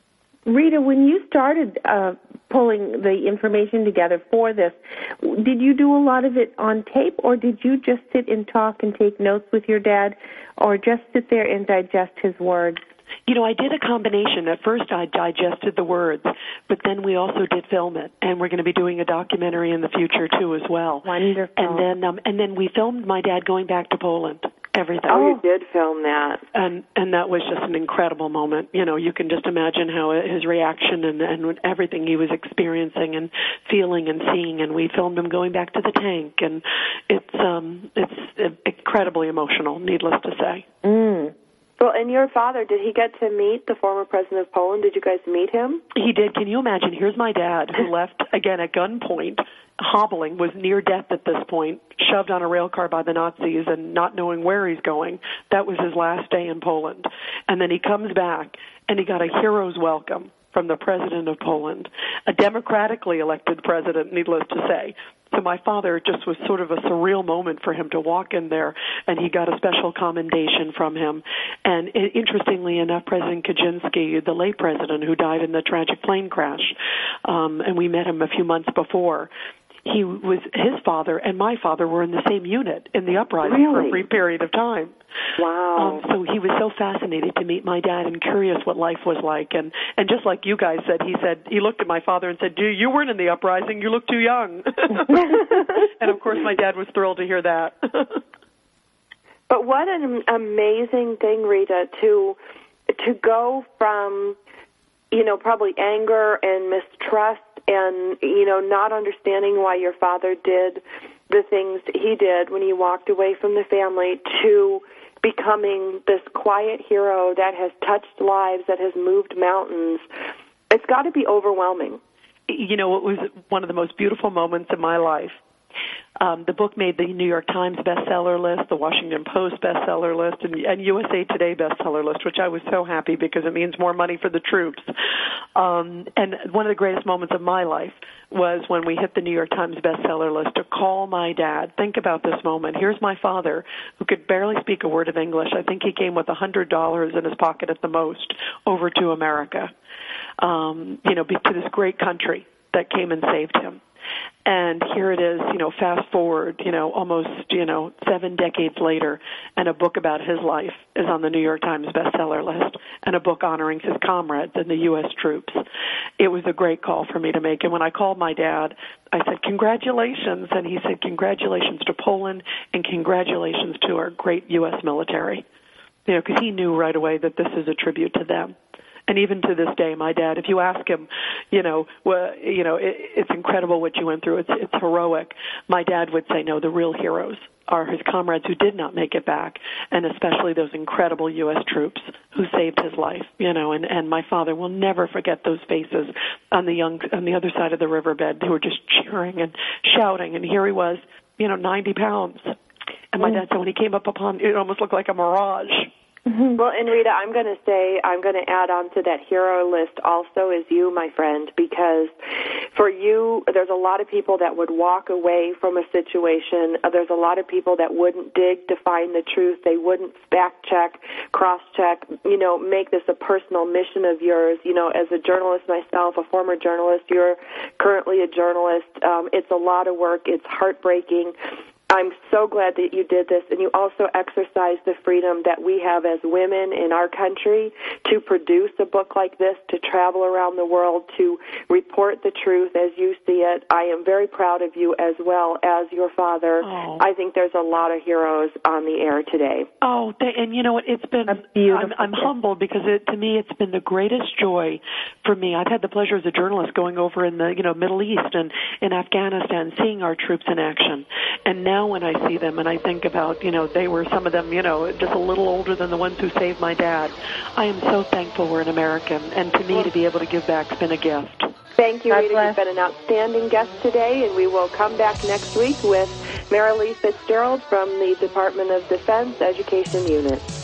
Rita, when you started uh, pulling the information together for this, did you do a lot of it on tape, or did you just sit and talk and take notes with your dad, or just sit there and digest his words? You know, I did a combination. At first, I digested the words, but then we also did film it, and we're going to be doing a documentary in the future too, as well. Wonderful. And then, um, and then we filmed my dad going back to Poland everything. Oh, you did film that, and and that was just an incredible moment. You know, you can just imagine how his reaction and and everything he was experiencing and feeling and seeing. And we filmed him going back to the tank, and it's um it's incredibly emotional. Needless to say. Mm. Well, and your father, did he get to meet the former president of Poland? Did you guys meet him? He did. Can you imagine? Here's my dad who left again at gunpoint hobbling, was near death at this point, shoved on a rail car by the Nazis and not knowing where he's going. That was his last day in Poland. And then he comes back and he got a hero's welcome from the president of Poland, a democratically elected president, needless to say. So my father just was sort of a surreal moment for him to walk in there, and he got a special commendation from him. And interestingly enough, President Kaczynski, the late president who died in the tragic plane crash, um, and we met him a few months before he was his father and my father were in the same unit in the uprising really? for a brief period of time. Wow. Um, so he was so fascinated to meet my dad and curious what life was like. And and just like you guys said, he said he looked at my father and said, "Do you weren't in the uprising? You look too young." and of course, my dad was thrilled to hear that. but what an amazing thing, Rita, to to go from you know probably anger and mistrust and you know not understanding why your father did the things he did when he walked away from the family to becoming this quiet hero that has touched lives that has moved mountains. It's got to be overwhelming. You know it was one of the most beautiful moments in my life um, the book made the New York Times bestseller list, the Washington Post bestseller list, and, and USA Today bestseller list, which I was so happy because it means more money for the troops. Um, and one of the greatest moments of my life was when we hit the New York Times bestseller list to call my dad. Think about this moment. Here's my father who could barely speak a word of English. I think he came with a hundred dollars in his pocket at the most over to America. Um, you know, to this great country that came and saved him and here it is, you know, fast forward, you know, almost, you know, seven decades later, and a book about his life is on the New York Times bestseller list, and a book honoring his comrades and the U.S. troops. It was a great call for me to make. And when I called my dad, I said, Congratulations. And he said, Congratulations to Poland and congratulations to our great U.S. military. You know, because he knew right away that this is a tribute to them and even to this day, my dad, if you ask him, you know, well, you know, it, it's incredible what you went through. It's it's heroic. My dad would say, no, the real heroes are his comrades who did not make it back, and especially those incredible U.S. troops who saved his life. You know, and and my father will never forget those faces on the young on the other side of the riverbed who were just cheering and shouting. And here he was, you know, 90 pounds. And my mm. dad said when he came up upon it almost looked like a mirage. Mm-hmm. Well, and Rita, I'm going to say, I'm going to add on to that hero list also is you, my friend, because for you, there's a lot of people that would walk away from a situation. There's a lot of people that wouldn't dig to find the truth. They wouldn't fact check, cross check, you know, make this a personal mission of yours. You know, as a journalist myself, a former journalist, you're currently a journalist. Um, it's a lot of work. It's heartbreaking I'm so glad that you did this, and you also exercise the freedom that we have as women in our country to produce a book like this, to travel around the world, to report the truth as you see it. I am very proud of you as well as your father. Oh. I think there's a lot of heroes on the air today. Oh, and you know what? It's been I'm, I'm humbled because it, to me it's been the greatest joy for me. I've had the pleasure as a journalist going over in the you know Middle East and in Afghanistan, seeing our troops in action, and now now when I see them and I think about, you know, they were some of them, you know, just a little older than the ones who saved my dad. I am so thankful we're an American, and to me to be able to give back has been a gift. Thank you, Rita. You've been an outstanding guest today, and we will come back next week with Marilee Fitzgerald from the Department of Defense Education Unit.